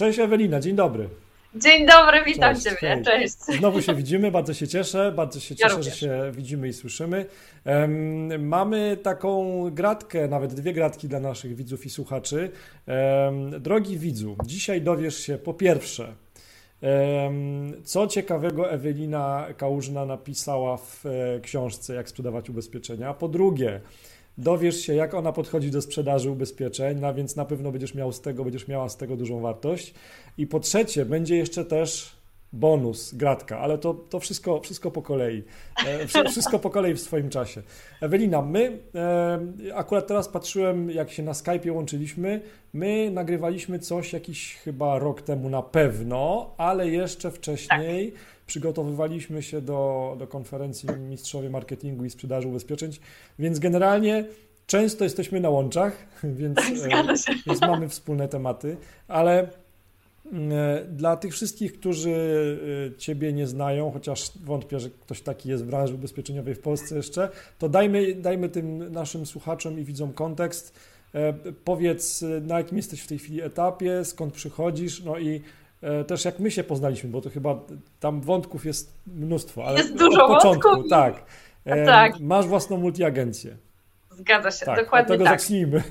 Cześć Ewelina, dzień dobry. Dzień dobry, witam cześć, Ciebie, cześć. Znowu się widzimy, bardzo się cieszę, bardzo się cieszę, ja że się widzimy i słyszymy. Um, mamy taką gratkę, nawet dwie gratki dla naszych widzów i słuchaczy. Um, drogi widzu, dzisiaj dowiesz się po pierwsze, co ciekawego Ewelina Kałużna napisała w e, książce Jak sprzedawać ubezpieczenia. Po drugie, dowiesz się, jak ona podchodzi do sprzedaży ubezpieczeń, no więc na pewno będziesz miał z tego, będziesz miała z tego dużą wartość. I po trzecie, będzie jeszcze też bonus, gratka, ale to, to wszystko, wszystko po kolei. E, wszystko po kolei w swoim czasie. Ewelina, my e, akurat teraz patrzyłem, jak się na Skype łączyliśmy, my nagrywaliśmy coś jakiś chyba rok temu na pewno, ale jeszcze wcześniej tak. Przygotowywaliśmy się do, do konferencji Mistrzowie Marketingu i Sprzedaży Ubezpieczeń, więc generalnie często jesteśmy na łączach, więc, tak, więc mamy wspólne tematy, ale E, dla tych wszystkich, którzy e, Ciebie nie znają, chociaż wątpię, że ktoś taki jest w branży ubezpieczeniowej w Polsce jeszcze, to dajmy, dajmy tym naszym słuchaczom i widzom kontekst. E, powiedz, na jakim jesteś w tej chwili etapie, skąd przychodzisz, no i też jak my się poznaliśmy, bo to chyba tam wątków jest mnóstwo, ale jest dużo od początku, wątków. tak. tak. Masz własną multiagencję. Zgadza się, tak, dokładnie od tego tak. zacznijmy.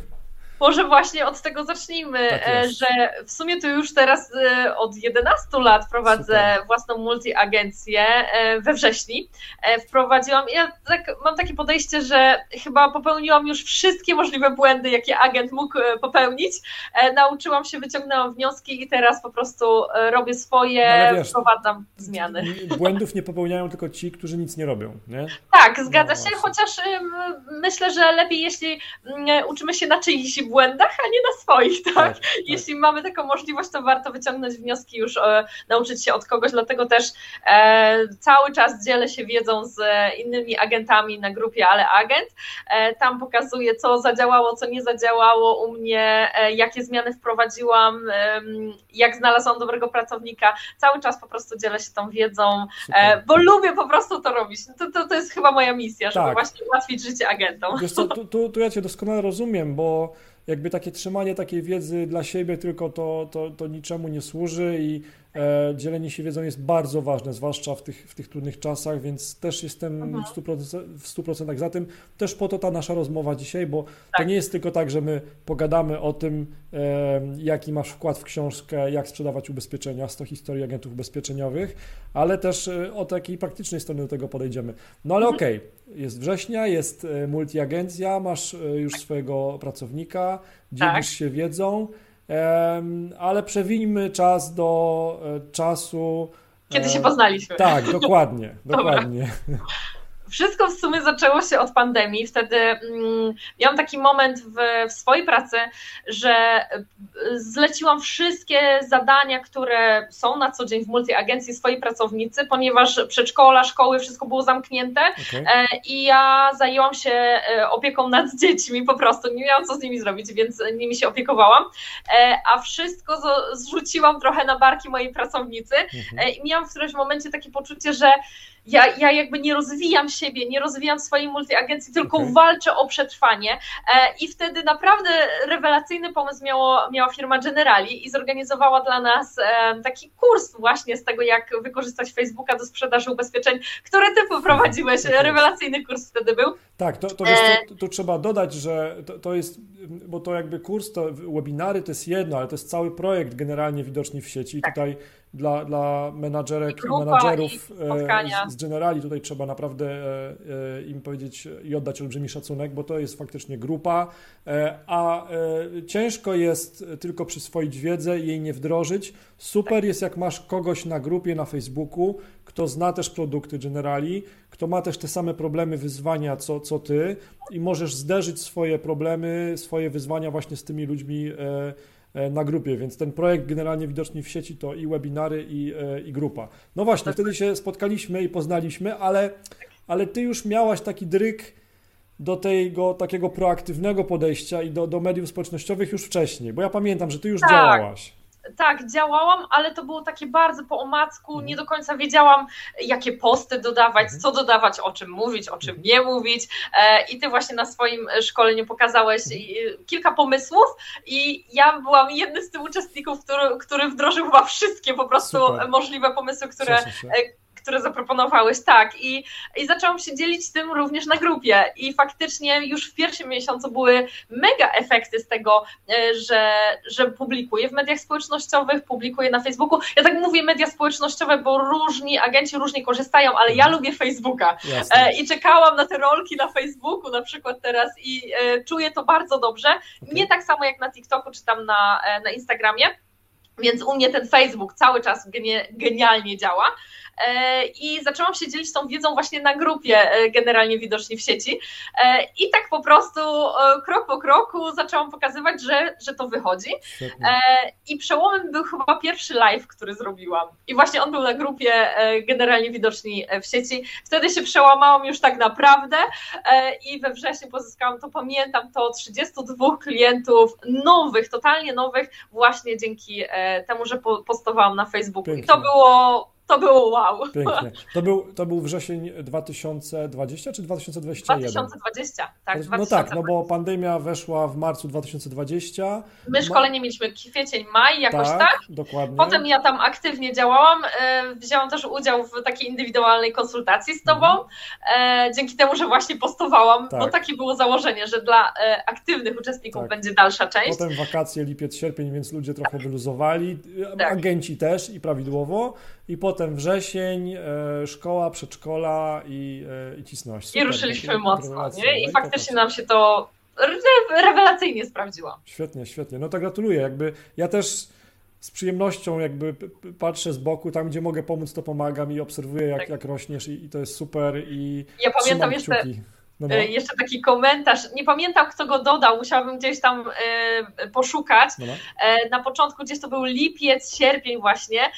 Może właśnie od tego zacznijmy, tak e, że w sumie to już teraz e, od 11 lat prowadzę Super. własną multiagencję e, we wrześni. Wprowadziłam, ja tak, mam takie podejście, że chyba popełniłam już wszystkie możliwe błędy, jakie agent mógł popełnić. Nauczyłam się, wyciągnęłam wnioski i teraz po prostu robię swoje, no wiesz, wprowadzam zmiany. Błędów nie popełniają tylko ci, którzy nic nie robią, nie? Tak, zgadza no, się, chociaż myślę, że lepiej, jeśli mm, uczymy się na czyichś błędach, a nie na swoich, tak? tak, tak. Jeśli mamy taką możliwość, to warto wyciągnąć wnioski już, e, nauczyć się od kogoś, dlatego też e, cały czas dzielę się wiedzą z innymi agentami na grupie Ale Agent. E, tam pokazuję, co zadziałało, co nie zadziałało u mnie, e, jakie zmiany wprowadziłam, jak znalazłam dobrego pracownika. Cały czas po prostu dzielę się tą wiedzą, e, bo lubię po prostu to robić. To, to, to jest chyba moja misja, żeby tak. właśnie ułatwić życie agentom. Wiesz co, tu, tu, tu ja Cię doskonale rozumiem, bo jakby takie trzymanie takiej wiedzy dla siebie tylko to, to, to niczemu nie służy i dzielenie się wiedzą jest bardzo ważne, zwłaszcza w tych, w tych trudnych czasach, więc też jestem mhm. w 100%, w 100% za tym. Też po to ta nasza rozmowa dzisiaj, bo tak. to nie jest tylko tak, że my pogadamy o tym, e, jaki masz wkład w książkę, jak sprzedawać ubezpieczenia, 100 historii agentów ubezpieczeniowych, ale też e, o takiej praktycznej strony do tego podejdziemy. No ale mhm. okej, okay, jest września, jest multiagencja, masz już swojego pracownika, dzielisz tak. się wiedzą ale przewińmy czas do e, czasu. Kiedy się poznaliśmy. Tak, dokładnie, dokładnie. Wszystko w sumie zaczęło się od pandemii. Wtedy mm, miałam taki moment w, w, swojej pracy, że y, zleciłam wszystkie zadania, które są na co dzień w multiagencji swojej pracownicy, ponieważ przedszkola, szkoły, wszystko było zamknięte okay. E, i ja zajęłam się e, opieką nad dziećmi po prostu. Nie miałam co z nimi zrobić, więc nimi się opiekowałam, e, a wszystko zrzuciłam trochę na barki mojej pracownicy mhm. i miałam w którymś momencie takie poczucie, że ja, ja jakby nie rozwijam siebie, nie rozwijam swojej multiagencji, tylko okay. walczę o przetrwanie. E, I wtedy naprawdę rewelacyjny pomysł miało, miała firma Generali i zorganizowała dla nas e, taki kurs właśnie z tego, jak wykorzystać Facebooka do sprzedaży ubezpieczeń, który ty poprowadziłeś. Rewelacyjny kurs wtedy był. Tak, to, to, wiesz, to, to trzeba dodać, że to, to, jest, bo to jakby kurs, to webinary to jest jedno, ale to jest cały projekt generalnie widoczny w sieci. Tak. Tutaj dla, dla menadżerek i, i menadżerów e, z Generali tutaj trzeba naprawdę e, e, im powiedzieć i oddać olbrzymi szacunek, bo to jest faktycznie grupa, a ciężko jest tylko przyswoić wiedzę i jej nie wdrożyć. Super jest, jak masz kogoś na grupie na Facebooku, kto zna też produkty Generali, kto ma też te same problemy, wyzwania co, co ty i możesz zderzyć swoje problemy, swoje wyzwania właśnie z tymi ludźmi na grupie, więc ten projekt generalnie widoczny w sieci to i webinary, i, e, i grupa. No właśnie, wtedy się spotkaliśmy i poznaliśmy, ale, ale ty już miałaś taki dryk do tego takiego proaktywnego podejścia i do, do mediów społecznościowych już wcześniej, bo ja pamiętam, że ty już tak. działałaś. Tak, działałam, ale to było takie bardzo po omacku, mhm. nie do końca wiedziałam, jakie posty dodawać, mhm. co dodawać, o czym mówić, o czym mhm. nie mówić. E, I ty właśnie na swoim szkoleniu pokazałeś kilka pomysłów, i ja byłam jednym z tych uczestników, który, który wdrożył chyba wszystkie po prostu Super. możliwe pomysły, które które zaproponowałeś, tak. I, I zaczęłam się dzielić tym również na grupie. I faktycznie już w pierwszym miesiącu były mega efekty z tego, e, że, że publikuję w mediach społecznościowych, publikuję na Facebooku. Ja tak mówię media społecznościowe, bo różni agenci różnie korzystają, ale ja mhm. lubię Facebooka. Jasne. E, I czekałam na te rolki na Facebooku na przykład teraz i e, czuję to bardzo dobrze. Nie tak samo jak na TikToku czy tam na, na Instagramie. Więc u mnie ten Facebook cały czas genialnie działa. E, i zaczęłam się dzielić tą wiedzą właśnie na grupie e, generalnie widoczni w sieci. E, i tak po prostu krok po kroku zaczęłam pokazywać, że, że to wychodzi. I przełomem był chyba pierwszy live, który zrobiłam. I właśnie on był na grupie generalnie widoczni w sieci, wtedy się przełamałam już tak naprawdę i we wrześniu pozyskałam, to pamiętam, to 32 klientów nowych, totalnie nowych właśnie dzięki temu, że postowałam na Facebooku Pięknie. i to było to było wow. Pięknie. To był, to był wrzesień 2020 czy 2021? 2020, tak. 2020. No tak, no bo pandemia weszła w marcu 2020. My szkolenie mieliśmy kwiecień, maj, jakoś tak. tak. Dokładnie. Potem ja tam aktywnie działałam. E, wzięłam też udział w takiej indywidualnej konsultacji z Tobą, mhm. dzięki temu, że właśnie postowałam, tak. bo takie było założenie, że dla e, aktywnych uczestników tak. będzie dalsza część. Potem wakacje, lipiec, sierpień, więc ludzie trochę wyluzowali, tak. agenci też i prawidłowo i potem wrzesień, e, szkoła, przedszkola i, e, i cisność. Super, I ruszyliśmy mocno, nie? I faktycznie nam się to rewelacyjnie sprawdziło. Świetnie, świetnie. No to gratuluję. Jakby ja też z przyjemnością jakby patrzę z boku, tam gdzie mogę pomóc, to pomagam i obserwuję jak, tak. jak rośniesz i, i, to jest super i Ja pamiętam jeszcze, kciuki. No, no. E, jeszcze taki komentarz, nie pamiętam kto go dodał, musiałabym gdzieś tam e, poszukać. No, no. E, na początku gdzieś to był lipiec, sierpień właśnie.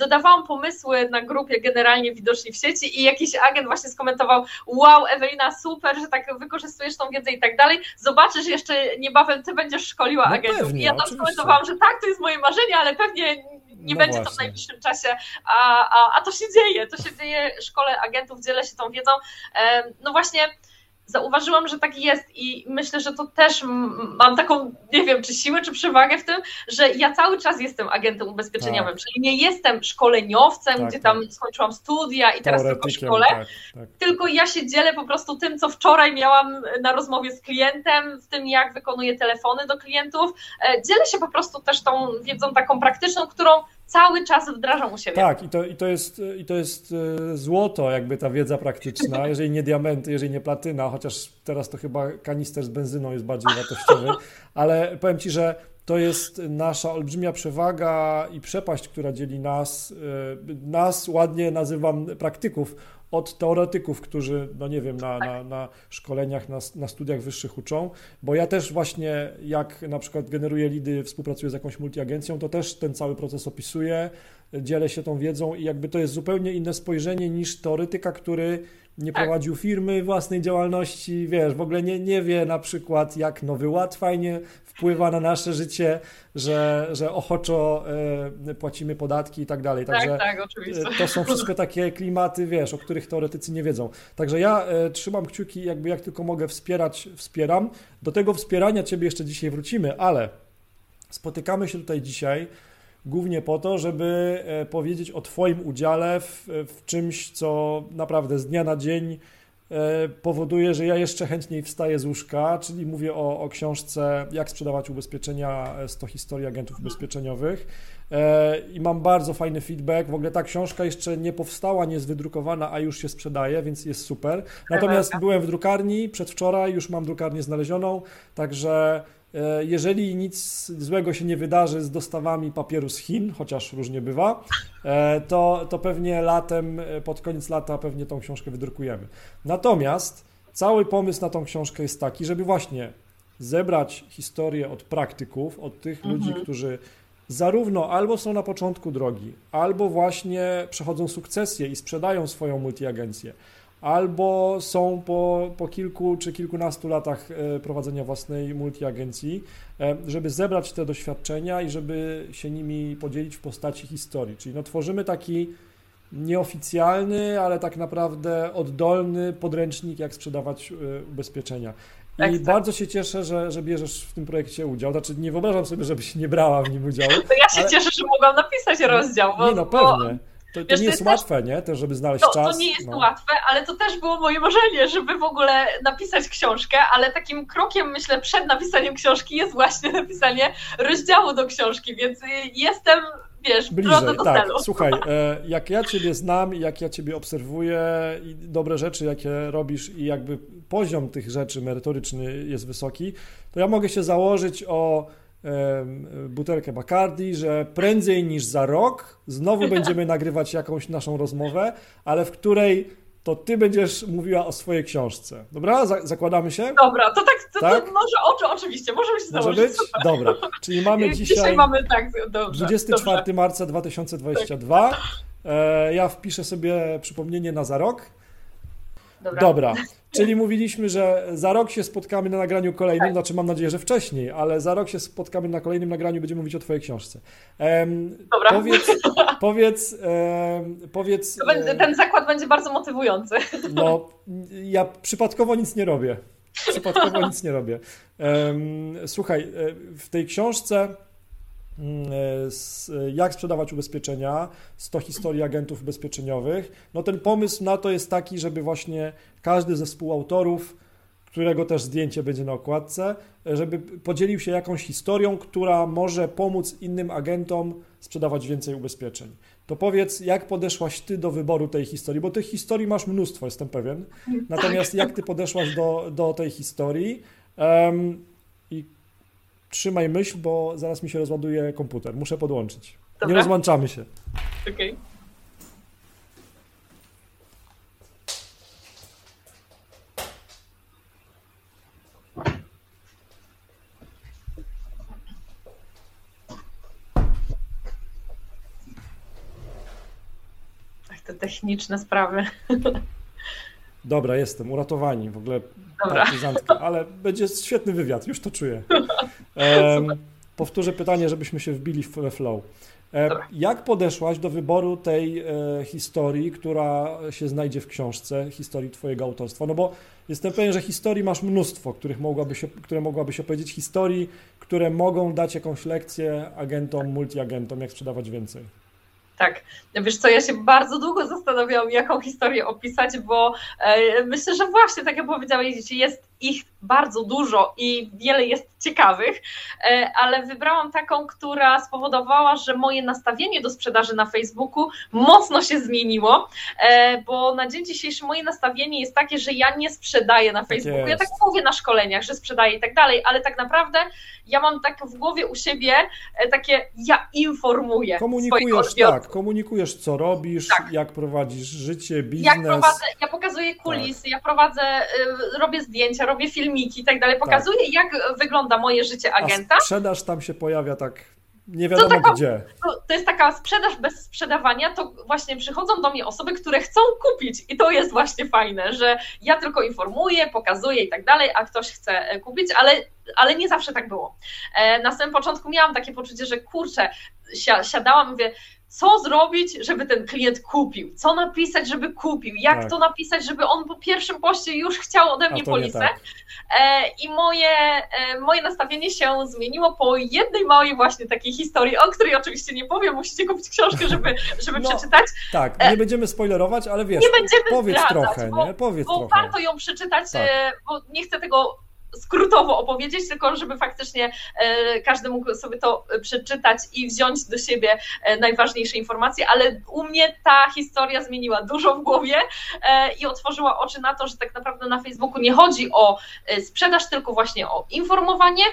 Dodawałam pomysły na grupie generalnie widoczni w sieci i jakiś agent właśnie skomentował wow Ewelina super, że tak wykorzystujesz tą wiedzę i tak dalej. Zobaczysz jeszcze niebawem ty będziesz szkoliła no agentów. Pewnie, I ja tam oczywiście. skomentowałam, że tak, to jest moje marzenie, ale pewnie nie no będzie właśnie. to w najbliższym czasie, a, a, a to się dzieje, to się dzieje, szkole agentów, dzielę się tą wiedzą. No właśnie zauważyłam, że tak jest i myślę, że to też mam taką, nie wiem, czy siłę, czy przewagę w tym, że ja cały czas jestem agentem ubezpieczeniowym, tak. czyli nie jestem szkoleniowcem, tak, gdzie tam tak. skończyłam studia i teraz tylko szkole, tak, tak, tylko ja się dzielę po prostu tym, co wczoraj miałam na rozmowie z klientem, w tym jak wykonuję telefony do klientów, e, dzielę się po prostu też tą wiedzą taką praktyczną, którą cały czas wdrażam u siebie. Tak, i to, i to, jest, i to jest e, złoto, jakby ta wiedza praktyczna, jeżeli nie diamenty, jeżeli nie platyna, chociaż teraz to chyba kanister z benzyną jest bardziej wartościowy, ale powiem Ci, że to jest nasza olbrzymia przewaga i przepaść, która dzieli nas, e, nas ładnie nazywam praktyków, od teoretyków, którzy, no nie wiem, na, na, na szkoleniach, na, na studiach wyższych uczą, bo ja też właśnie, jak na przykład generuję lidy, współpracuję z jakąś multiagencją, to też ten cały proces opisuję, dzielę się tą wiedzą i jakby to jest zupełnie inne spojrzenie niż teoretyka, który nie tak. prowadził firmy własnej działalności, wiesz, w ogóle nie, nie wie na przykład, jak Nowy Ład fajnie wpływa na nasze życie, że, że ochoczo e, płacimy podatki i tak dalej. Tak, Także tak, tak, oczywiście. E, to są wszystko takie klimaty, wiesz, o których teoretycy nie wiedzą. Także ja e, trzymam kciuki, jakby jak tylko mogę wspierać, wspieram. Do tego wspierania Ciebie jeszcze dzisiaj wrócimy, ale spotykamy się tutaj dzisiaj głównie po to, żeby powiedzieć o Twoim udziale w, w czymś, co naprawdę z dnia na dzień powoduje, że ja jeszcze chętniej wstaję z łóżka, czyli mówię o, o książce Jak sprzedawać ubezpieczenia 100 e, historii agentów ubezpieczeniowych i mam bardzo fajny feedback. W ogóle ta książka jeszcze nie powstała, nie jest wydrukowana, a już się sprzedaje, więc jest super. Natomiast byłem w drukarni przedwczoraj, już mam drukarnię znalezioną, także E, jeżeli nic złego się nie wydarzy z dostawami papieru z Chin, chociaż różnie bywa, e, to, to pewnie latem, e, pod koniec lata pewnie tą książkę wydrukujemy. Natomiast cały pomysł na tą książkę jest taki, żeby właśnie zebrać historię od praktyków, od tych mhm. ludzi, którzy zarówno albo są na początku drogi, albo właśnie przechodzą sukcesję i sprzedają swoją multiagencję, albo są po, po kilku czy kilkunastu latach prowadzenia własnej multiagencji, żeby zebrać te doświadczenia i żeby się nimi podzielić w postaci historii. Czyli no, tworzymy taki nieoficjalny, ale tak naprawdę oddolny podręcznik, jak sprzedawać ubezpieczenia. I tak, bardzo się cieszę, że, że bierzesz w tym projekcie udział. Znaczy, nie wyobrażam sobie, żebyś nie brała w nim udziału. To ja się ale... cieszę, że mogłam napisać rozdział. Bo, nie, no pewnie. To, to Wiesz, nie jest, jest łatwe, też... nie? Też, żeby znaleźć no, czas. To nie jest no. łatwe, ale to też było moje marzenie, żeby w ogóle napisać książkę, ale takim krokiem, myślę, przed napisaniem książki jest właśnie napisanie rozdziału do książki, więc jestem wiesz, bliżej. Do tak, celu. słuchaj, e, jak ja Ciebie znam, jak ja Ciebie obserwuję i dobre rzeczy, jakie robisz i jakby poziom tych rzeczy merytoryczny jest wysoki, to ja mogę się założyć o butelkę Bacardi, że prędzej niż za rok znowu będziemy nagrywać jakąś naszą rozmowę, ale w której to ty będziesz mówiła o swojej książce. Dobra? Zakładamy się? Dobra, to tak, to, tak? To może oczy, oczywiście, możemy się może założyć. Być? Super. Dobra, czyli mamy dzisiaj, dzisiaj mamy, tak, dobrze, 24 dobrze. marca 2022. Tak. E, ja wpiszę sobie przypomnienie na za rok. Dobra. Dobra. Czyli mówiliśmy, że za rok się spotkamy na nagraniu kolejnym, tak. znaczy mam nadzieję, że wcześniej, ale za rok się spotkamy na kolejnym nagraniu, będziemy mówić o Twojej książce. Dobra. Powiedz, powiedz, powiedz. Ten zakład będzie bardzo motywujący. No, ja przypadkowo nic nie robię. Przypadkowo nic nie robię. Słuchaj, e, w tej książce jak sprzedawać ubezpieczenia, 100 historii agentów ubezpieczeniowych. No ten pomysł na to jest taki, żeby właśnie każdy ze współautorów, którego też zdjęcie będzie na okładce, żeby podzielił się jakąś historią, która może pomóc innym agentom sprzedawać więcej ubezpieczeń. To powiedz, jak podeszłaś ty do wyboru tej historii, bo tych historii masz mnóstwo, jestem pewien. Natomiast jak ty podeszłaś do, do tej historii? Um, I trzymaj myśl, bo zaraz mi się rozładuje komputer. Muszę podłączyć. Dobra. Nie rozłączamy się. Okej. Okay. te techniczne sprawy. Dobra, jestem, uratowani, w ogóle partyzantka, ale będzie świetny wywiad, już to czuję. Powtórzę pytanie, żebyśmy się wbili we flow. E, jak podeszłaś do wyboru tej e, historii, która się znajdzie w książce, historii Twojego autorstwa? No bo jestem pewien, że historii masz mnóstwo, których mogłabyś, które mogłabyś opowiedzieć, historii, które mogą dać jakąś lekcję agentom, multiagentom, jak sprzedawać więcej. Tak, wiesz co, ja się bardzo długo zastanawiałam, jaką historię opisać, bo e, myślę, że właśnie, tak jak powiedziałeś, jest ich bardzo dużo i wiele jest ciekawych, e, ale wybrałam taką, która spowodowała, że moje nastawienie do sprzedaży na Facebooku mocno się zmieniło, e, bo na dzień dzisiejszy moje nastawienie jest takie, że ja nie sprzedaję na tak Facebooku. Tak ja tak mówię na szkoleniach, że sprzedaję i tak dalej, ale tak naprawdę ja mam tak w głowie u siebie e, takie, ja informuję. Komunikujesz, tak, komunikujesz, co robisz, tak. jak prowadzisz życie, biznes. Jak prowadzę, ja pokazuję kulisy, tak. ja prowadzę, robię zdjęcia, robię filmiki i tak dalej, pokazuję tak. jak wygląda moje życie agenta. A sprzedaż tam się pojawia tak nie wiadomo to taka, gdzie. To, to, jest taka sprzedaż bez sprzedawania, to właśnie przychodzą do mnie osoby, które chcą kupić i to jest właśnie fajne, że ja tylko informuję, pokazuję i tak dalej, a ktoś chce e, kupić, ale, ale nie zawsze tak było. E, na samym początku miałam takie poczucie, że kurczę, siadałam, mówię, co zrobić, żeby ten klient kupił, co napisać, żeby kupił, jak tak. to napisać, żeby on po pierwszym poście już chciał ode mnie polisę. Tak. E, I moje, e, moje nastawienie się zmieniło po jednej małej właśnie takiej historii, o której oczywiście nie powiem, musicie kupić książkę, żeby, żeby no, przeczytać. Tak, e, nie będziemy spoilerować, ale wiesz, nie będziemy powiedz zdradzać, trochę, bo, nie? Powiedz bo trochę. warto ją przeczytać, tak. bo nie chcę tego skrótowo opowiedzieć, tylko żeby faktycznie e, każdy mógł sobie to przeczytać i wziąć do siebie e, najważniejsze informacje, ale u mnie ta historia zmieniła dużo w głowie e, i otworzyła oczy na to, że tak naprawdę na Facebooku nie chodzi o sprzedaż, tylko właśnie o informowanie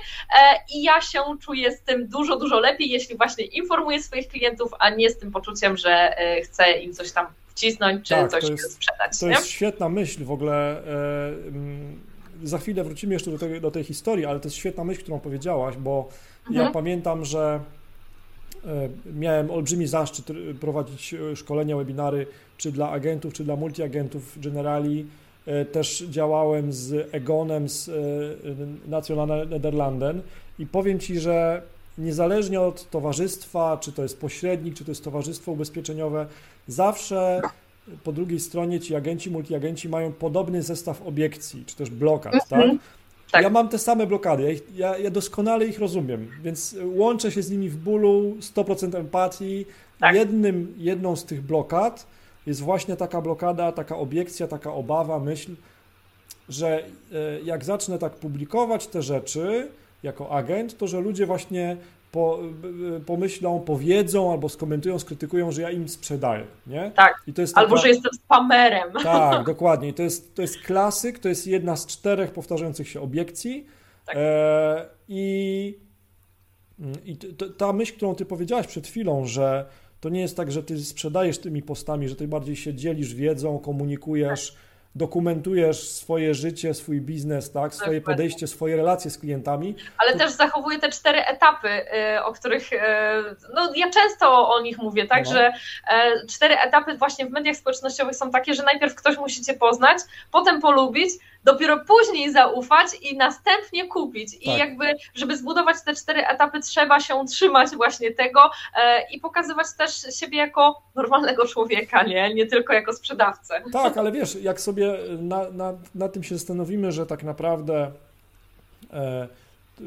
i ja się czuję z tym dużo, dużo lepiej, jeśli właśnie informuję swoich klientów, a nie z tym poczuciem, że chcę im coś tam wcisnąć, czy tak, coś jest, sprzedać. To nie? jest świetna myśl w ogóle za chwilę wrócimy jeszcze do tej, do tej historii, ale to jest świetna myśl, którą powiedziałaś, bo mhm. ja pamiętam, że miałem olbrzymi zaszczyt prowadzić szkolenia, webinary, czy dla agentów, czy dla multiagentów generali. Też działałem z Egonem, z National Nederlanden i powiem Ci, że niezależnie od towarzystwa, czy to jest pośrednik, czy to jest towarzystwo ubezpieczeniowe, zawsze po drugiej stronie ci agenci, multiagenci mają podobny zestaw obiekcji, czy też blokad, mm -hmm. tak? Tak. Ja mam te same blokady, ja, ich, ja, ja, doskonale ich rozumiem, więc łączę się z nimi w bólu, 100% empatii. Tak. Jednym, jedną z tych blokad jest właśnie taka blokada, taka obiekcja, taka obawa, myśl, że e, jak zacznę tak publikować te rzeczy jako agent, to że ludzie właśnie po, pomyślą, powiedzą albo skomentują, skrytykują, że ja im sprzedaję, nie? Tak, I to jest albo że jestem spamerem. Tak, dokładnie. I to jest, to jest klasyk, to jest jedna z czterech powtarzających się obiekcji tak. e, i, i ta myśl, którą ty powiedziałaś przed chwilą, że to nie jest tak, że ty sprzedajesz tymi postami, że ty bardziej się dzielisz wiedzą, komunikujesz, tak dokumentujesz swoje życie, swój biznes, tak, swoje podejście, swoje relacje z klientami. Ale też zachowuję te cztery etapy, y, o których, y, no ja często o nich mówię, tak, no. że e, cztery etapy właśnie w mediach społecznościowych są takie, że najpierw ktoś musi Cię poznać, potem polubić, dopiero później zaufać i następnie kupić. I tak. jakby, żeby zbudować te cztery etapy, trzeba się trzymać właśnie tego e, i pokazywać też siebie jako normalnego człowieka, nie, nie tylko jako sprzedawcę. Tak, ale wiesz, jak sobie na, na, na tym się zastanowimy, że tak naprawdę. E,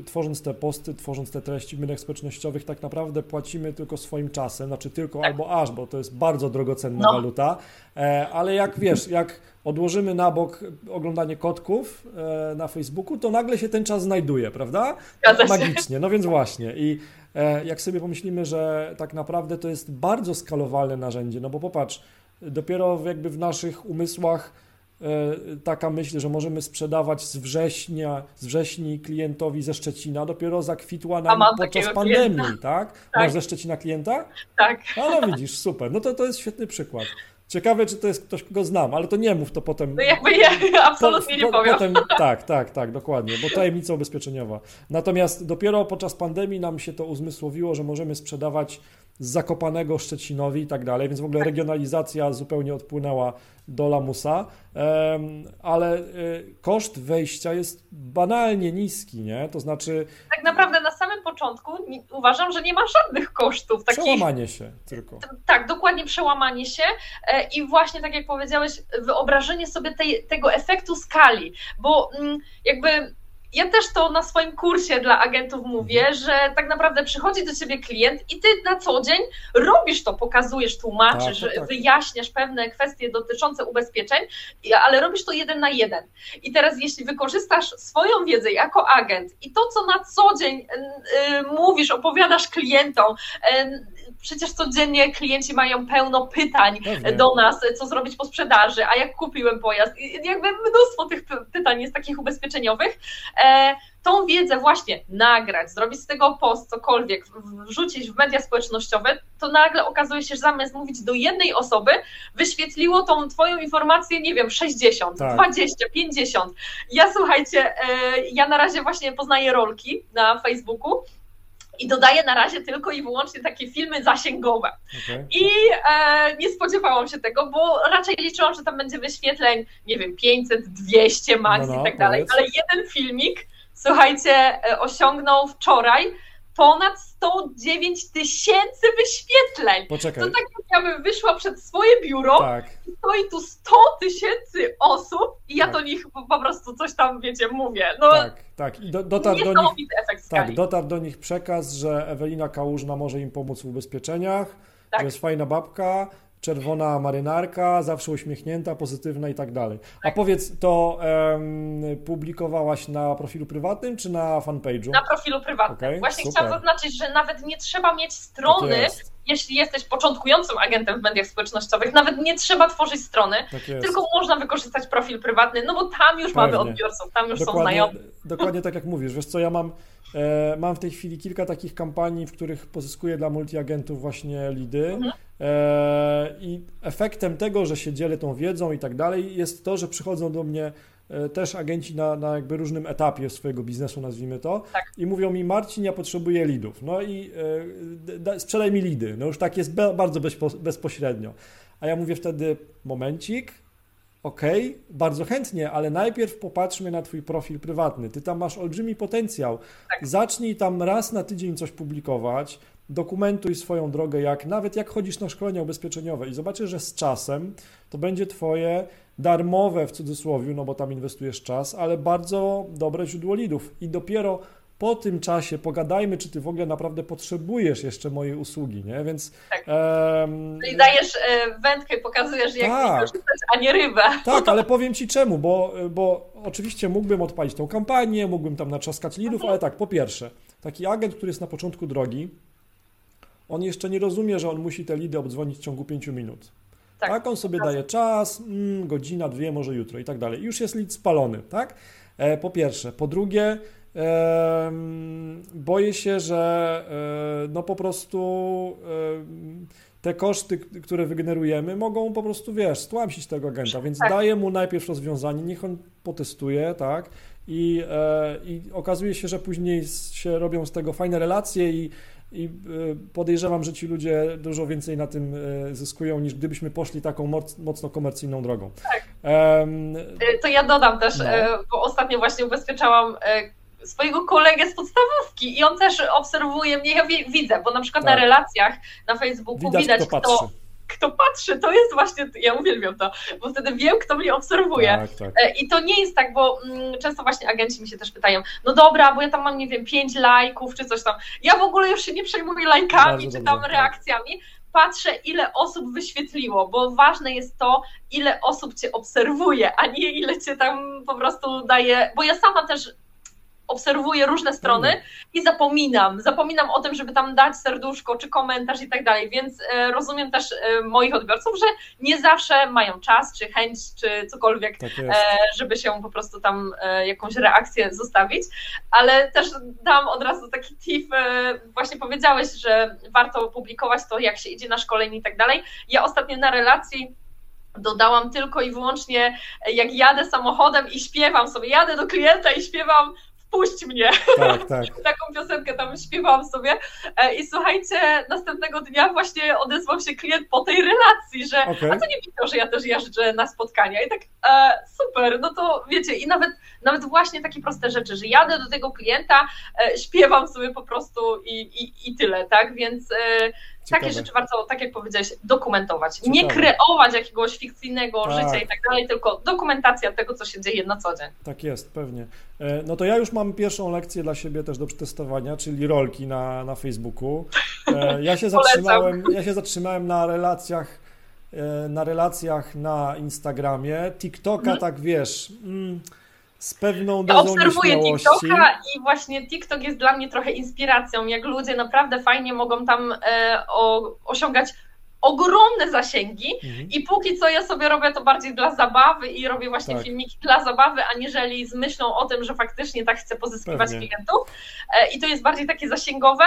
tworząc te posty, tworząc te treści w mediach społecznościowych, tak naprawdę płacimy tylko swoim czasem, znaczy tylko tak. albo aż, bo to jest bardzo drogocenna no. waluta, e, ale jak wiesz, jak odłożymy na bok oglądanie kotków e, na Facebooku, to nagle się ten czas znajduje, prawda? Magicznie, no więc właśnie i e, jak sobie pomyślimy, że tak naprawdę to jest bardzo skalowalne narzędzie, no bo popatrz, dopiero jakby w naszych umysłach taka myśl, że możemy sprzedawać z września, z wrześni klientowi ze Szczecina, dopiero zakwitła nam podczas pandemii, klienta. tak? tak? Masz ze Szczecina klienta? Tak. No, no widzisz, super. No to, to jest świetny przykład. Ciekawe, czy to jest ktoś, kogo znam, ale to nie mów to potem. No jakby ja absolutnie po, nie powiem. Potem, tak, tak, tak, dokładnie, bo tajemnica ubezpieczeniowa. Natomiast dopiero podczas pandemii nam się to uzmysłowiło, że możemy sprzedawać z Zakopanego Szczecinowi i tak dalej, więc w ogóle tak. regionalizacja zupełnie odpłynęła do lamusa, ale y, koszt wejścia jest banalnie niski, nie? To znaczy... Tak naprawdę na samym początku uważam, że nie ma żadnych kosztów. Takich... Przełamanie się tylko. Tak, dokładnie przełamanie się e, i właśnie tak jak powiedziałeś, wyobrażenie sobie tej, tego efektu skali, bo mm, jakby ja też to na swoim kursie dla agentów mówię, mhm. że tak naprawdę przychodzi do ciebie klient i ty na co dzień robisz to, pokazujesz, tłumaczysz, tak, tak, tak. wyjaśniasz pewne kwestie dotyczące ubezpieczeń, ale robisz to jeden na jeden. I teraz jeśli wykorzystasz swoją wiedzę jako agent i to, co na co dzień yy, mówisz, opowiadasz klientom, przecież codziennie klienci mają pełno pytań Pewnie. do nas, co zrobić po sprzedaży, a jak kupiłem pojazd. I jakby mnóstwo tych pytań jest takich ubezpieczeniowych. E, tą wiedzę właśnie nagrać, zrobić z tego post, cokolwiek, wrzucić w media społecznościowe, to nagle okazuje się, że zamiast mówić do jednej osoby, wyświetliło tą twoją informację, nie wiem, 60, tak. 20, 50. Ja słuchajcie, e, ja na razie właśnie poznaję rolki na Facebooku i dodaję na razie tylko i wyłącznie takie filmy zasięgowe. Okay. I e, nie spodziewałam się tego, bo raczej liczyłam, że tam będzie wyświetleń, nie wiem, 500, 200 max no, no, i tak dalej, ale jeden filmik, słuchajcie, e, osiągnął wczoraj ponad 109 tysięcy wyświetleń. Poczekaj. To tak jakbym wyszła przed swoje biuro tak. i stoi tu 100 tysięcy osób ja tak. do nich po prostu coś tam, wiecie, mówię. No, tak, tak. I do, dotarł do nich, efekt tak, dotarł do nich przekaz, że Ewelina Kałużna może im pomóc w ubezpieczeniach, tak. że jest fajna babka, czerwona marynarka, zawsze uśmiechnięta, pozytywna i tak dalej. A tak. powiedz, to publikowałaś na profilu prywatnym czy na fanpage'u? Na profilu prywatnym. Okay, Właśnie super. chciałam zaznaczyć, że nawet nie trzeba mieć strony, tak jeśli jesteś początkującym agentem w mediach społecznościowych, nawet nie trzeba tworzyć strony, tak tylko można wykorzystać profil prywatny, no bo tam już Pewnie. mamy odbiorców, tam już dokładnie, są znajomi. Dokładnie tak jak mówisz. Wiesz co, ja mam mam w tej chwili kilka takich kampanii, w których pozyskuję dla multiagentów właśnie lidy. Mhm. E, I efektem tego, że się dzielę tą wiedzą i tak dalej, jest to, że przychodzą do mnie e, też agenci na, na jakby różnym etapie swojego biznesu, nazwijmy to, tak. i mówią mi, Marcin, ja potrzebuję lidów, no i e, sprzedaj mi lidy, no już tak jest be, bardzo bezpo, bezpośrednio. A ja mówię wtedy, momencik, OK, bardzo chętnie, ale najpierw popatrzmy na Twój profil prywatny. Ty tam masz olbrzymi potencjał. Tak. Zacznij tam raz na tydzień coś publikować, dokumentuj swoją drogę, jak nawet jak chodzisz na szkolenia ubezpieczeniowe i zobaczysz, że z czasem to będzie Twoje darmowe w cudzysłowie, no bo tam inwestujesz czas, ale bardzo dobre źródło lidów. I dopiero po tym czasie pogadajmy, czy ty w ogóle naprawdę potrzebujesz jeszcze mojej usługi, nie? Więc. Tak. Um, Czyli dajesz e, wędkę i pokazujesz, jak tak, korzystać, a nie rybę. Tak, ale powiem ci czemu, bo, bo oczywiście mógłbym odpalić tą kampanię, mógłbym tam naczaskać lidów, mhm. ale tak, po pierwsze, taki agent, który jest na początku drogi, on jeszcze nie rozumie, że on musi te lidy obdzwonić w ciągu 5 minut. Tak. tak, on sobie daje czas, mm, godzina, dwie, może jutro i tak dalej. Już jest lid spalony, tak? E, po pierwsze. Po drugie, boję się, że e, no po prostu te koszty, które wygenerujemy, mogą po prostu, wiesz, stłamsić tego agenta, więc tak. daję mu najpierw rozwiązanie, niech on potestuje, tak, i, e, i okazuje się, że później się robią z tego fajne relacje i i e, podejrzewam, że ci ludzie dużo więcej na tym zyskują, niż gdybyśmy poszli taką mocno komercyjną drogą. Tak. Um, to ja dodam też, no. bo ostatnio właśnie ubezpieczałam swojego kolegę z podstawówki i on też obserwuje mnie, ja widzę, bo na przykład tak. na relacjach na Facebooku widać, widać kto, kto, kto, patrzy, to jest właśnie, ja uwielbiam to, bo wtedy wiem, kto mnie obserwuje. Tak, tak. E, I to nie jest tak, bo mm, często właśnie agenci mi się też pytają, no dobra, bo ja tam mam, nie wiem, pięć lajków czy coś tam. Ja w ogóle już się nie przejmuję lajkami Bardzo czy tam dobrze, tak. reakcjami, patrzę, ile osób wyświetliło, bo ważne jest to, ile osób cię obserwuje, a nie ile cię tam po prostu daje, bo ja sama też obserwuję różne strony mhm. i zapominam. Zapominam o tym, żeby tam dać serduszko czy komentarz i tak dalej, więc e, rozumiem też e, moich odbiorców, że nie zawsze mają czas, czy chęć, czy cokolwiek, tak e, żeby się po prostu tam jakąś reakcję zostawić, ale też dam od razu taki tip, właśnie powiedziałeś, że warto publikować to, jak się idzie na szkolenie i tak dalej. Ja ostatnio na relacji dodałam tylko i wyłącznie, jak jadę samochodem i śpiewam sobie, jadę do klienta i śpiewam puść mnie. Tak, tak. Taką piosenkę tam śpiewałam sobie e, i słuchajcie, następnego dnia właśnie odezwał się klient po tej relacji, że okay. a to nie widział, że ja też jeżdżę na spotkania i tak e, super, no to wiecie i nawet, nawet właśnie takie proste rzeczy, że jadę do tego klienta, e, śpiewam sobie po prostu i, i, i tyle, tak, więc e, Ciekawe. Takie rzeczy warto, tak jak powiedziałeś, dokumentować. Ciekawe. Nie kreować jakiegoś fikcyjnego tak. życia i tak dalej, tylko dokumentacja tego, co się dzieje na co dzień. Tak jest, pewnie. E, no to ja już mam pierwszą lekcję dla siebie też do przetestowania, czyli rolki na, na Facebooku. E, ja się zatrzymałem, ja się zatrzymałem na relacjach e, na relacjach na Instagramie. TikToka, hmm. tak wiesz. Mm, z pewną dozą ja obserwuję TikToka i właśnie TikTok jest dla mnie trochę inspiracją, jak ludzie naprawdę fajnie mogą tam e, o, osiągać ogromne zasięgi mhm. i póki co ja sobie robię to bardziej dla zabawy i robię właśnie tak. filmiki dla zabawy, aniżeli z myślą o tym, że faktycznie tak chcę pozyskiwać Pewnie. klientów e, i to jest bardziej takie zasięgowe,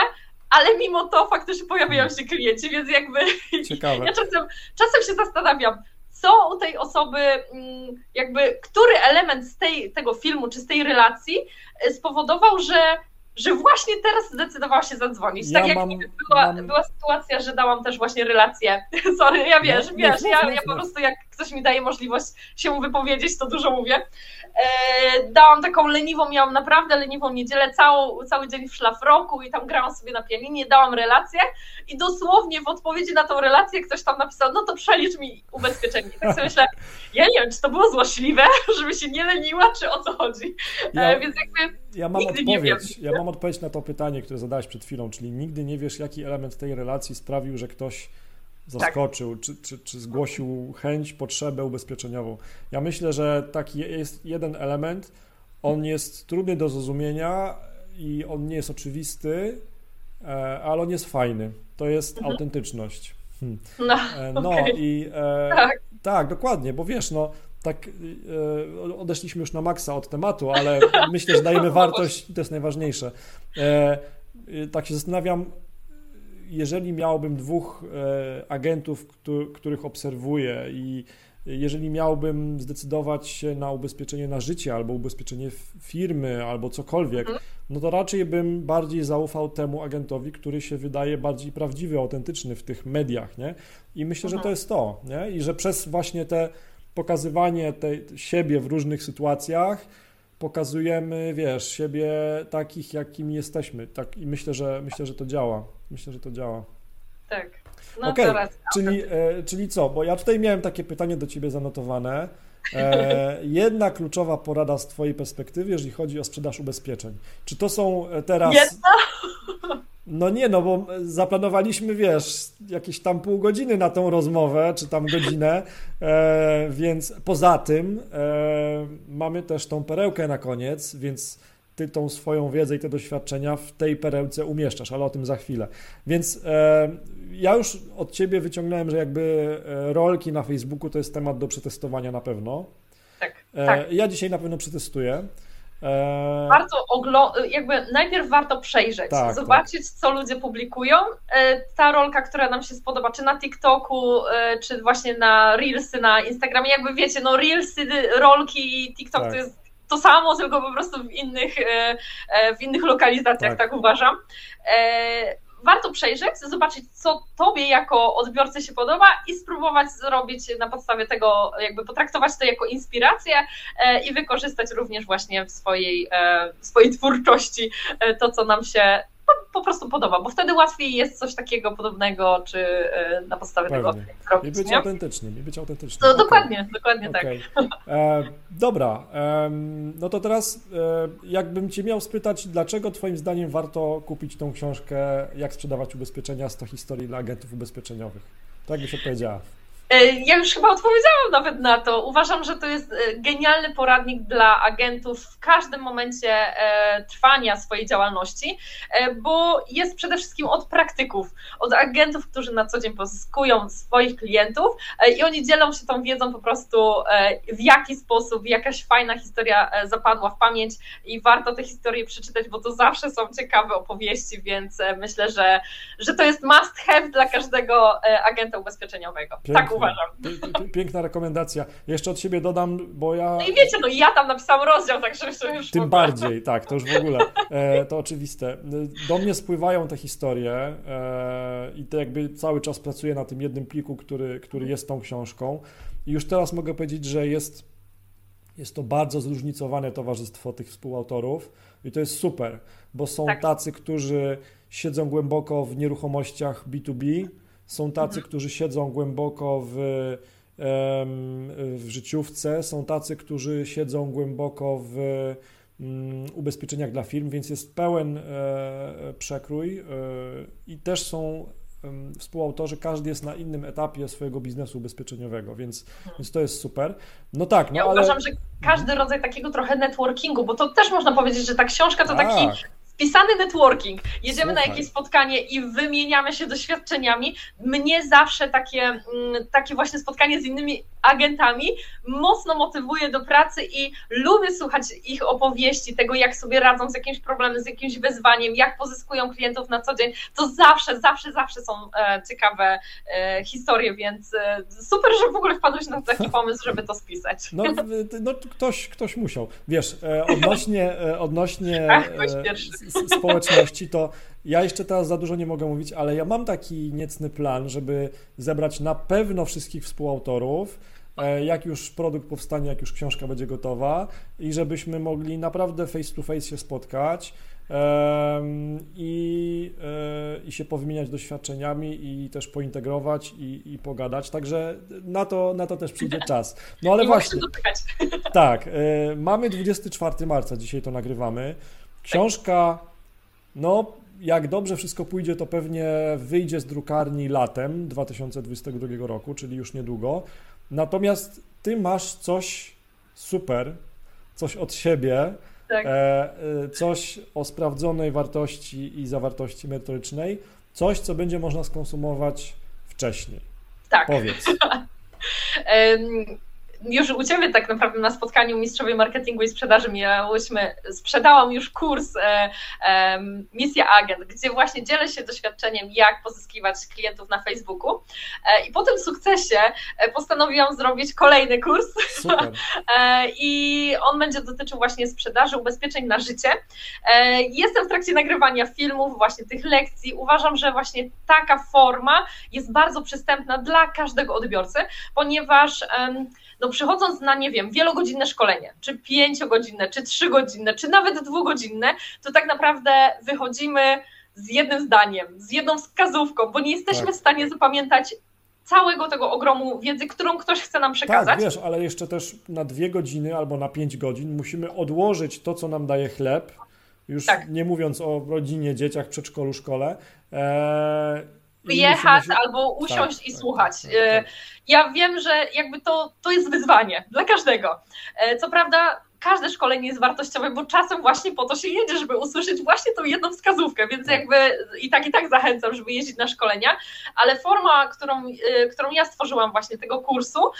ale mimo to faktycznie pojawiają mhm. się klienci, więc jakby Ciekawe. ja czasem, czasem się zastanawiam, co u tej osoby, mm, jakby, który element z tej, tego filmu czy z tej relacji e, spowodował, że że właśnie teraz zdecydowała się zadzwonić. Ja tak jak mam, była, mam... była sytuacja, że dałam też właśnie relację. Sorry, ja wiesz, no, wiesz, ja, ja po prostu jak ktoś mi daje możliwość się wypowiedzieć, to dużo mówię. E, dałam taką leniwą, miałam naprawdę leniwą niedzielę, całą, cały dzień w szlafroku i tam grałam sobie na pianinie, dałam relację i dosłownie w odpowiedzi na tą relację ktoś tam napisał, no to przelicz mi ubezpieczenie. I tak sobie myślę, ja nie wiem, czy to było złośliwe, żeby się nie leniła, czy o co chodzi. E, ja, Więc jakby ja mam odpowiedź. Ja mam odpowiedź na to pytanie, które zadałeś przed chwilą, czyli nigdy nie wiesz, jaki element tej relacji sprawił, że ktoś zaskoczył, tak. czy, czy, czy zgłosił chęć, potrzebę ubezpieczeniową. Ja myślę, że taki jest jeden element, on jest trudny do zrozumienia i on nie jest oczywisty, e, ale on jest fajny. To jest mhm. autentyczność. Hmm. No, e, no okay. i e, tak. tak, dokładnie, bo wiesz, no tak e, odeszliśmy już na maksa od tematu, ale myślę, że dajemy wartość i to jest najważniejsze. E, tak się zastanawiam, jeżeli miałbym dwóch e, agentów, których obserwuję i jeżeli miałbym zdecydować się na ubezpieczenie na życie, albo ubezpieczenie firmy, albo cokolwiek, mhm. no to raczej bym bardziej zaufał temu agentowi, który się wydaje bardziej prawdziwy, autentyczny w tych mediach, nie? I myślę, że to jest to, nie? I że przez właśnie te pokazywanie tej, siebie w różnych sytuacjach pokazujemy, wiesz, siebie takich, jakimi jesteśmy. Tak, I myślę, że myślę, że to działa. Myślę, że to działa. Tak. No okay. czyli, e, czyli co? Bo ja tutaj miałem takie pytanie do ciebie zanotowane. E, jedna kluczowa porada z Twojej perspektywy, jeżeli chodzi o sprzedaż ubezpieczeń. Czy to są e, teraz. Jedna? No nie, no bo zaplanowaliśmy, wiesz, jakieś tam pół godziny na tą rozmowę, czy tam godzinę, e, więc poza tym e, mamy też tą perełkę na koniec, więc ty tą swoją wiedzę i te doświadczenia w tej perełce umieszczasz, ale o tym za chwilę. Więc e, ja już od ciebie wyciągnąłem, że jakby e, rolki na Facebooku to jest temat do przetestowania na pewno. Tak, e, tak. Ja dzisiaj na pewno przetestuję. E, warto jakby najpierw warto przejrzeć, tak, zobaczyć, tak. co ludzie publikują. Ta rolka, która nam się spodoba, czy na TikToku, czy właśnie na Reelsy na Instagramie, jakby wiecie, no Reelsy, rolki i TikTok tak. to jest to samo, tylko po prostu w innych, e, w innych lokalizacjach, tak, tak uważam warto przejrzeć, zobaczyć, co tobie jako odbiorcy się podoba i spróbować zrobić na podstawie tego, jakby potraktować to jako inspirację i wykorzystać również właśnie w swojej, w swojej twórczości to, co nam się po prostu podoba, bo wtedy łatwiej jest coś takiego podobnego, czy e, na podstawie Pewnie. tego zrobić. I być nie? autentycznym, i być autentycznym. No, okay. Dokładnie, dokładnie okay. tak. E, dobra, e, no to teraz e, jakbym Cię miał spytać, dlaczego Twoim zdaniem warto kupić tą książkę Jak sprzedawać ubezpieczenia 100 historii dla agentów ubezpieczeniowych? Tak byś odpowiedziała. E, ja już chyba odpowiedziałam nawet na to. Uważam, że to jest e, genialny poradnik dla agentów w każdym momencie e, trwania swojej działalności, bo jest przede wszystkim od praktyków, od agentów, którzy na co dzień pozyskują swoich klientów i oni dzielą się tą wiedzą po prostu w jaki sposób, jakaś fajna historia zapadła w pamięć i warto te historie przeczytać, bo to zawsze są ciekawe opowieści, więc myślę, że, że to jest must have dla każdego agenta ubezpieczeniowego. Pięknie. Tak uważam. Piękna rekomendacja. Jeszcze od siebie dodam, bo ja... No i wiecie, no ja tam napisałam rozdział, także już Tym bardziej, tak, to już w ogóle. E, to oczywiste. Do mnie spływają te historie e, i to jakby cały czas pracuję na tym jednym pliku, który, który jest tą książką. I już teraz mogę powiedzieć, że jest, jest to bardzo zróżnicowane towarzystwo tych współautorów i to jest super, bo są tak. tacy, którzy siedzą głęboko w nieruchomościach B2B, są tacy, mhm. którzy siedzą głęboko w, w życiówce, są tacy, którzy siedzą głęboko w mm, ubezpieczeniach dla firm, więc jest pełen e, przekrój e, i też są współautorzy, każdy jest na innym etapie swojego biznesu ubezpieczeniowego, więc, mhm. więc to jest super. No tak, no ja ale... uważam, że każdy rodzaj takiego trochę networkingu, bo to też można powiedzieć, że ta książka to tak. taki wpisany networking. Jedziemy Słuchaj. na jakieś spotkanie i wymieniamy się doświadczeniami. Mnie zawsze takie, mm, takie właśnie spotkanie z innymi agentami mocno motywuje do pracy i lubię słuchać ich opowieści, tego jak sobie radzą z jakimś problemem, z jakimś wyzwaniem, jak pozyskują klientów na co dzień. To zawsze, zawsze, zawsze są e, ciekawe e, historie, więc e, super, że w ogóle wpadłeś na taki pomysł, żeby to spisać. No, no ktoś, ktoś musiał. Wiesz, odnośnie, odnośnie Ach, społeczności, to ja jeszcze teraz za dużo nie mogę mówić, ale ja mam taki niecny plan, żeby zebrać na pewno wszystkich współautorów, e, jak już produkt powstanie, jak już książka będzie gotowa i żebyśmy mogli naprawdę face to face się spotkać i, e, i się powymieniać doświadczeniami i też pointegrować i, i pogadać, także na to, na to też przyjdzie czas. No ale właśnie, tak, e, mamy 24 marca, dzisiaj to nagrywamy, książka no, jak dobrze wszystko pójdzie, to pewnie wyjdzie z drukarni latem 2022 roku, czyli już niedługo. Natomiast ty masz coś super, coś od siebie, tak. E, e, coś o sprawdzonej wartości i zawartości merytorycznej, coś, co będzie można skonsumować wcześniej. Tak. Powiedz. już u Ciebie tak naprawdę na spotkaniu Mistrzowie Marketingu i Sprzedaży miałyśmy, sprzedałam już kurs e, e, Misja Agent, gdzie właśnie dzielę się doświadczeniem, jak pozyskiwać klientów na Facebooku e, i po tym sukcesie e, postanowiłam zrobić kolejny kurs e, i on będzie dotyczył właśnie sprzedaży ubezpieczeń na życie. E, jestem w trakcie nagrywania filmów, właśnie tych lekcji. Uważam, że właśnie taka forma jest bardzo przystępna dla każdego odbiorcy, ponieważ no przychodząc na, nie wiem, wielogodzinne szkolenie, czy pięciogodzinne, czy trzygodzinne, czy nawet dwugodzinne, to tak naprawdę wychodzimy z jednym zdaniem, z jedną wskazówką, bo nie jesteśmy tak. w stanie zapamiętać całego tego ogromu wiedzy, którą ktoś chce nam przekazać. Tak, wiesz, ale jeszcze też na dwie godziny albo na pięć godzin musimy odłożyć to, co nam daje chleb, już tak. nie mówiąc o rodzinie, dzieciach, przedszkolu, szkole. Eee, Wyjechać albo usiąść tak, i tak, słuchać. Tak, tak, ja wiem, że jakby to, to jest wyzwanie dla każdego. E, co prawda, każde szkolenie jest wartościowe, bo czasem właśnie po to się jedzie, żeby usłyszeć właśnie tą jedną wskazówkę, więc tak. jakby i tak i tak zachęcam, żeby jeździć na szkolenia, ale forma, którą, e, którą ja stworzyłam właśnie tego kursu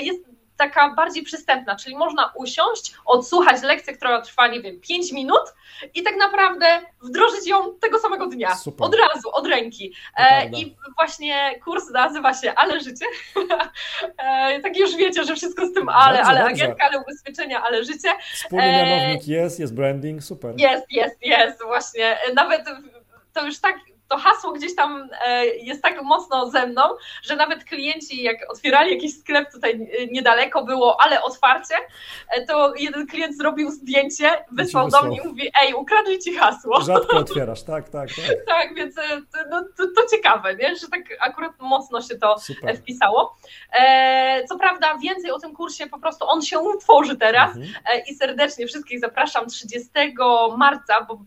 jest taka bardziej przystępna, czyli można usiąść, odsłuchać lekcję, która trwa, nie wiem, 5 minut i tak naprawdę wdrożyć ją tego samego dnia, Super. od razu, od ręki. E, I właśnie kurs nazywa się Ale Życie. e, tak już wiecie, że wszystko z tym ale, dobrze, ale dobrze. agentka, ale ubezpieczenia, ale życie. Wspólny e, mianownik jest, jest branding, super. Jest, jest, jest, właśnie. Nawet to już tak to hasło gdzieś tam e, jest tak mocno ze mną, że nawet klienci, jak otwierali jakiś sklep tutaj e, niedaleko było, ale otwarcie, e, to jeden klient zrobił zdjęcie, wysłał do mnie i mówi, ej, ukradli ci hasło. Rzadko otwierasz, tak, tak, tak. tak, więc no, to, to, ciekawe, nie? że tak akurat mocno się to Super. wpisało. Co prawda więcej o tym kursie, po prostu on się utworzy teraz mhm. i serdecznie wszystkich zapraszam 30 marca, bo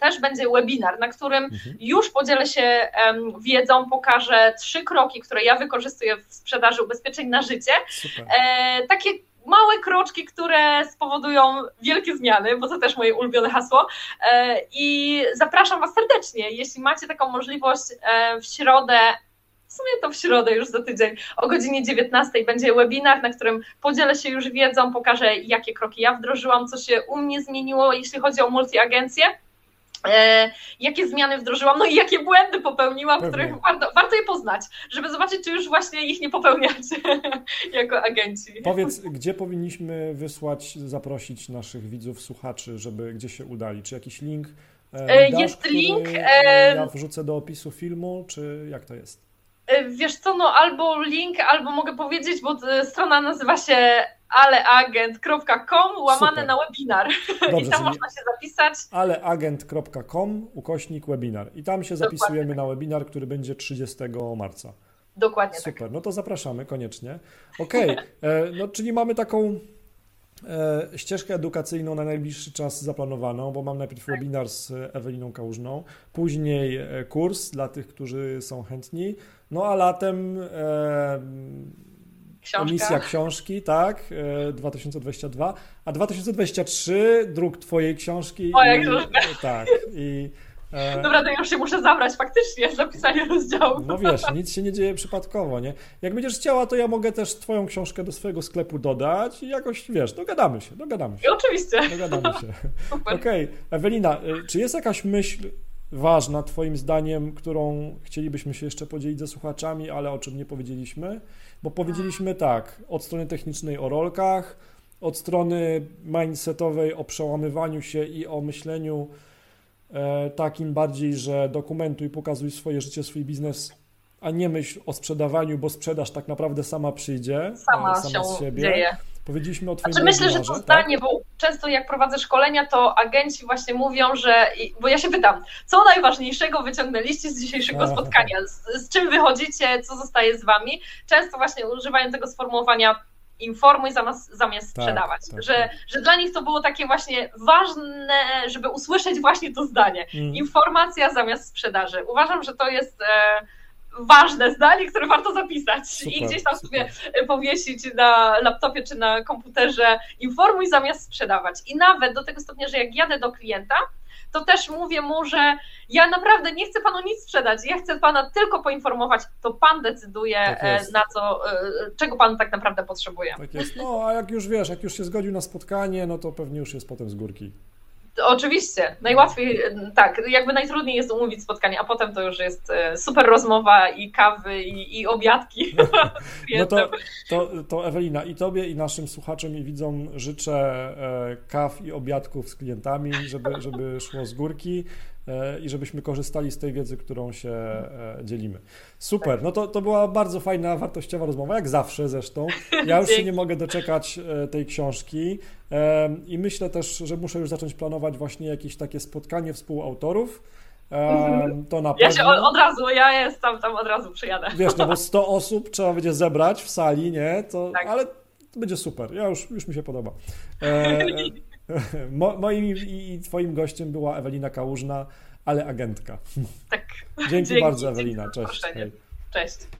też będzie webinar, na którym mhm. już po podzielę się wiedzą, pokażę trzy kroki, które ja wykorzystuję w sprzedaży ubezpieczeń na życie. E, takie małe kroczki, które spowodują wielkie zmiany, bo to też moje ulubione hasło. E, I zapraszam Was serdecznie, jeśli macie taką możliwość e, w środę w sumie to w środę już za tydzień o godzinie 19 będzie webinar, na którym podzielę się już wiedzą, pokażę jakie kroki ja wdrożyłam, co się u mnie zmieniło, jeśli chodzi o multiagencję. E, jakie zmiany wdrożyłam, no i jakie błędy popełniłam, Pewnie. których warto, warto je poznać, żeby zobaczyć, czy już właśnie ich nie popełniać jako agenci. Powiedz, gdzie powinniśmy wysłać, zaprosić naszych widzów, słuchaczy, żeby gdzie się udali? Czy jakiś link? E, e dasz, jest link. E, ja wrzucę do opisu filmu, czy jak to jest? Wiesz co, no albo link, albo mogę powiedzieć, bo strona nazywa się aleagent.com łamane Super. na webinar. Dobrze, I tam można się zapisać. aleagent.com ukośnik webinar. I tam się Dokładnie zapisujemy tak. na webinar, który będzie 30 marca. Dokładnie Super, tak. no to zapraszamy koniecznie. Okej, okay. E, no czyli mamy taką e, ścieżkę edukacyjną na najbliższy czas zaplanowaną, bo mam najpierw tak. webinar z Eweliną Kałużną, później e, kurs dla tych, którzy są chętni, no a latem Książka. Książki, tak, 2022, e, a 2023 druk twojej książki. Moja i, książka. Tak. I, e, Dobra, to już się muszę zabrać faktycznie, zapisanie rozdziału. No wiesz, nic się nie dzieje przypadkowo, nie? Jak będziesz chciała, to ja mogę też twoją książkę do swojego sklepu dodać i jakoś, wiesz, dogadamy się, dogadamy się. I oczywiście. Dogadamy się. Okej, okay. Ewelina, e, czy jest jakaś myśl ważna Twoim zdaniem, którą chcielibyśmy się jeszcze podzielić ze słuchaczami, ale o czym nie powiedzieliśmy? Bo powiedzieliśmy tak, od strony technicznej o rolkach, od strony mindsetowej o przełamywaniu się i o myśleniu e, takim bardziej, że dokumentuj, pokazuj swoje życie, swój biznes, a nie myśl o sprzedawaniu, bo sprzedaż tak naprawdę sama przyjdzie. Sama, sama się z siebie. dzieje. Powiedzieliśmy o Twoim znaczy, Myślę, że to zdanie, tak? bo często jak prowadzę szkolenia, to agenci właśnie mówią, że, bo ja się pytam, co najważniejszego wyciągnęliście z dzisiejszego Aha. spotkania, z, z, czym wychodzicie, co zostaje z Wami. Często właśnie używają tego sformułowania informuj zamiast, zamiast tak, sprzedawać, tak, że, tak. że dla nich to było takie właśnie ważne, żeby usłyszeć właśnie to zdanie. Mm. Informacja zamiast sprzedaży. Uważam, że to jest... E, ważne zdanie, które warto zapisać super, i gdzieś tam super. sobie powiesić na laptopie czy na komputerze informuj zamiast sprzedawać. I nawet do tego stopnia, że jak jadę do klienta, to też mówię mu, że ja naprawdę nie chcę panu nic sprzedać, ja chcę pana tylko poinformować, to pan decyduje tak na co, czego pan tak naprawdę potrzebuje. Tak jest, no a jak już wiesz, jak już się zgodził na spotkanie, no to pewnie już jest potem z górki. Oczywiście, najłatwiej, tak, jakby najtrudniej jest umówić spotkanie, a potem to już jest e, super rozmowa i kawy i, i obiadki. No to, to, to Ewelina i Tobie i naszym słuchaczom i widzom życzę e, kaw i obiadków z klientami, żeby, żeby szło z górki. E, i żebyśmy korzystali z tej wiedzy, którą się e, dzielimy. Super, tak. no to, to była bardzo fajna, wartościowa rozmowa, jak zawsze zresztą. Ja już się nie mogę doczekać e, tej książki i myślę też, że muszę już zacząć planować właśnie jakieś takie spotkanie współautorów. To na pewno. Ja się od, razu, ja jestem tam od razu przyjadę. Wiesz, no bo 100 osób trzeba będzie zebrać w sali, nie? To, tak. Ale to będzie super. Ja już, już mi się podoba. E, Mo, moim i twoim gościem była Ewelina Kałużna, ale agentka. Tak. Dzięki, Dzięki bardzo, Ewelina. Cześć. Cześć.